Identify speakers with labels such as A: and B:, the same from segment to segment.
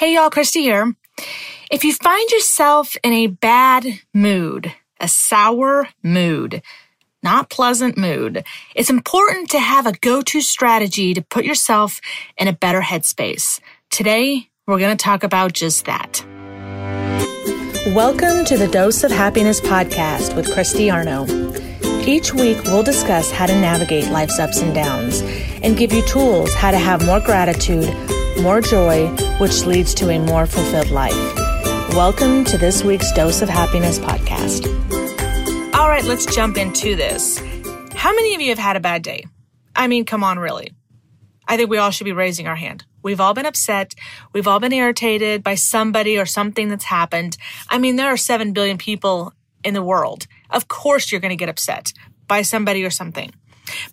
A: Hey y'all, Christy here. If you find yourself in a bad mood, a sour mood, not pleasant mood, it's important to have a go-to strategy to put yourself in a better headspace. Today, we're going to talk about just that. Welcome to the Dose of Happiness podcast with Christy Arno. Each week, we'll discuss how to navigate life's ups and downs and give you tools how to have more gratitude more joy, which leads to a more fulfilled life. Welcome to this week's Dose of Happiness podcast. All right, let's jump into this. How many of you have had a bad day? I mean, come on, really. I think we all should be raising our hand. We've all been upset. We've all been irritated by somebody or something that's happened. I mean, there are 7 billion people in the world. Of course, you're going to get upset by somebody or something.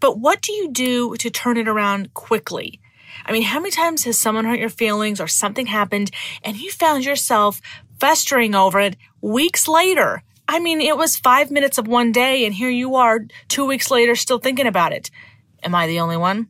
A: But what do you do to turn it around quickly? I mean, how many times has someone hurt your feelings or something happened and you found yourself festering over it weeks later? I mean, it was five minutes of one day and here you are two weeks later still thinking about it. Am I the only one?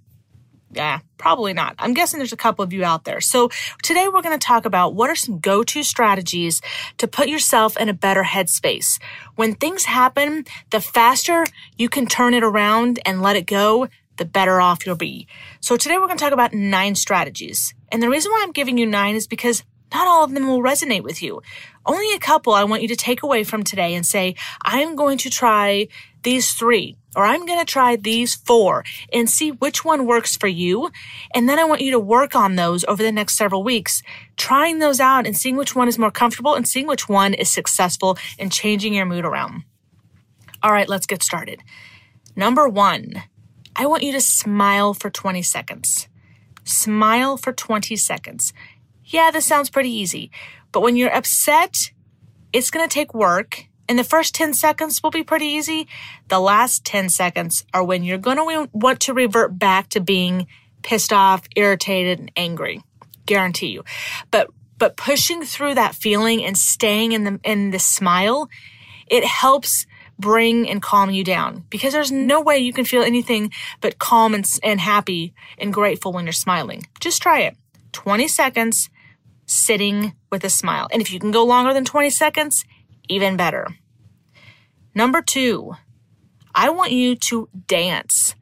A: Yeah, probably not. I'm guessing there's a couple of you out there. So today we're going to talk about what are some go-to strategies to put yourself in a better headspace. When things happen, the faster you can turn it around and let it go, the better off you'll be. So today we're going to talk about nine strategies. And the reason why I'm giving you nine is because not all of them will resonate with you. Only a couple I want you to take away from today and say, I'm going to try these three, or I'm going to try these four and see which one works for you. And then I want you to work on those over the next several weeks, trying those out and seeing which one is more comfortable and seeing which one is successful in changing your mood around. All right, let's get started. Number one, I want you to smile for 20 seconds. Smile for 20 seconds. Yeah, this sounds pretty easy, but when you're upset, it's going to take work. And the first 10 seconds will be pretty easy. The last 10 seconds are when you're going to want to revert back to being pissed off, irritated, and angry. Guarantee you. But but pushing through that feeling and staying in the in the smile, it helps bring and calm you down because there's no way you can feel anything but calm and, and happy and grateful when you're smiling. Just try it. 20 seconds sitting with a smile. And if you can go longer than 20 seconds, even better. Number two, I want you to dance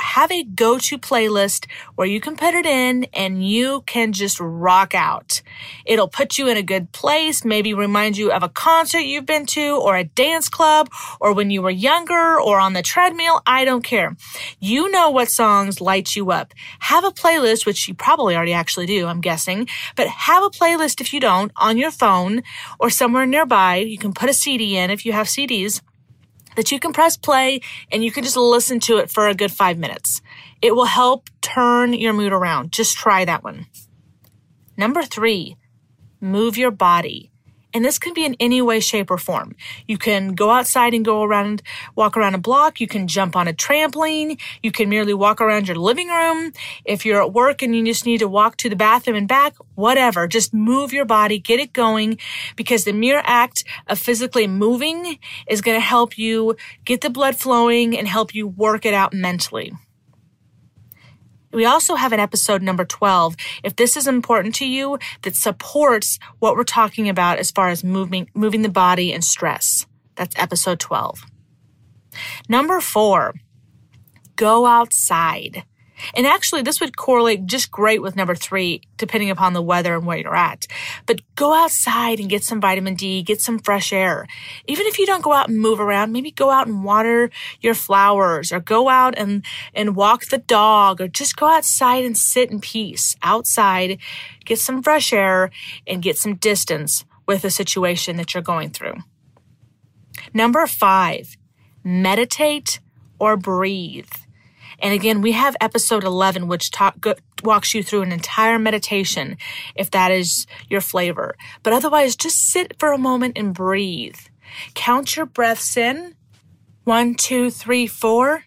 A: have a go to playlist where you can put it in and you can just rock out. It'll put you in a good place, maybe remind you of a concert you've been to or a dance club or when you were younger or on the treadmill. I don't care. You know what songs light you up. Have a playlist, which you probably already actually do, I'm guessing, but have a playlist if you don't on your phone or somewhere nearby. You can put a CD in if you have CDs that you can press play and you can just listen to it for a good five minutes. It will help turn your mood around. Just try that one. Number three, move your body. And this can be in any way, shape, or form. You can go outside and go around, walk around a block. You can jump on a trampoline. You can merely walk around your living room. If you're at work and you just need to walk to the bathroom and back, whatever, just move your body, get it going because the mere act of physically moving is going to help you get the blood flowing and help you work it out mentally. We also have an episode number 12. If this is important to you, that supports what we're talking about as far as moving, moving the body and stress. That's episode 12. Number four, go outside. And actually, this would correlate just great with number three, depending upon the weather and where you're at. But go outside and get some vitamin D, get some fresh air. Even if you don't go out and move around, maybe go out and water your flowers or go out and, and walk the dog or just go outside and sit in peace outside, get some fresh air and get some distance with the situation that you're going through. Number five, meditate or breathe. And again, we have episode 11, which talk, go, walks you through an entire meditation if that is your flavor. But otherwise, just sit for a moment and breathe. Count your breaths in. One, two, three, four.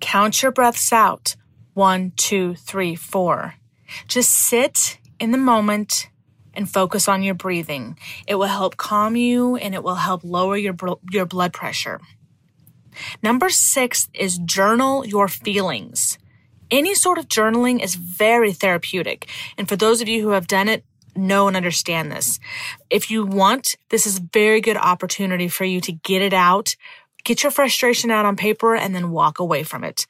A: Count your breaths out. One, two, three, four. Just sit in the moment and focus on your breathing. It will help calm you and it will help lower your, your blood pressure. Number six is journal your feelings. Any sort of journaling is very therapeutic. And for those of you who have done it, know and understand this. If you want, this is a very good opportunity for you to get it out, get your frustration out on paper and then walk away from it.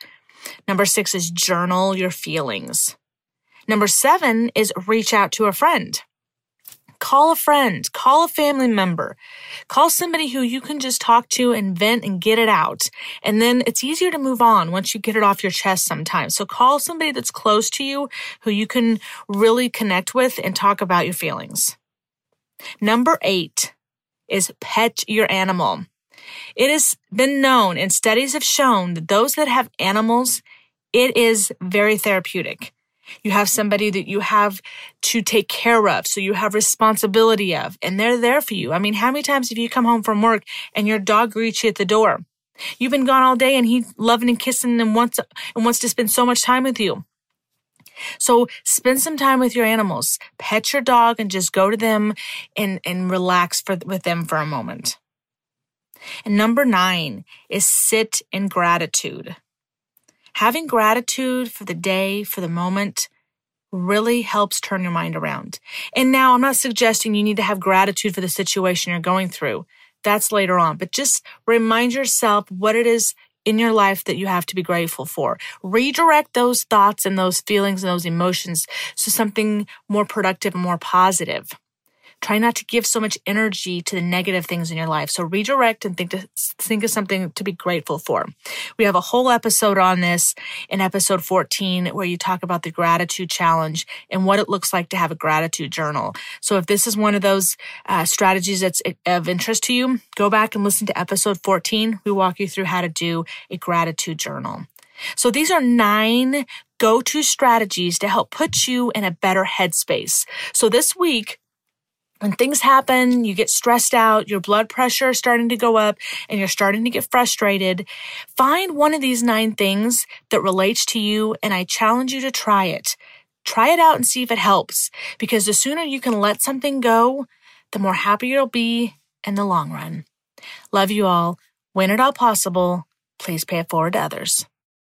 A: Number six is journal your feelings. Number seven is reach out to a friend. Call a friend, call a family member, call somebody who you can just talk to and vent and get it out. And then it's easier to move on once you get it off your chest sometimes. So call somebody that's close to you who you can really connect with and talk about your feelings. Number eight is pet your animal. It has been known and studies have shown that those that have animals, it is very therapeutic. You have somebody that you have to take care of. So you have responsibility of, and they're there for you. I mean, how many times have you come home from work and your dog greets you at the door? You've been gone all day and he's loving and kissing and wants, and wants to spend so much time with you. So spend some time with your animals, pet your dog and just go to them and, and relax for, with them for a moment. And number nine is sit in gratitude. Having gratitude for the day, for the moment, really helps turn your mind around. And now I'm not suggesting you need to have gratitude for the situation you're going through. That's later on, but just remind yourself what it is in your life that you have to be grateful for. Redirect those thoughts and those feelings and those emotions to something more productive and more positive. Try not to give so much energy to the negative things in your life. So redirect and think to think of something to be grateful for. We have a whole episode on this in episode 14 where you talk about the gratitude challenge and what it looks like to have a gratitude journal. So if this is one of those uh, strategies that's of interest to you, go back and listen to episode 14. We walk you through how to do a gratitude journal. So these are nine go-to strategies to help put you in a better headspace. So this week, when things happen, you get stressed out, your blood pressure is starting to go up, and you're starting to get frustrated, find one of these nine things that relates to you, and I challenge you to try it. Try it out and see if it helps, because the sooner you can let something go, the more happy you'll be in the long run. Love you all. When at all possible, please pay it forward to others.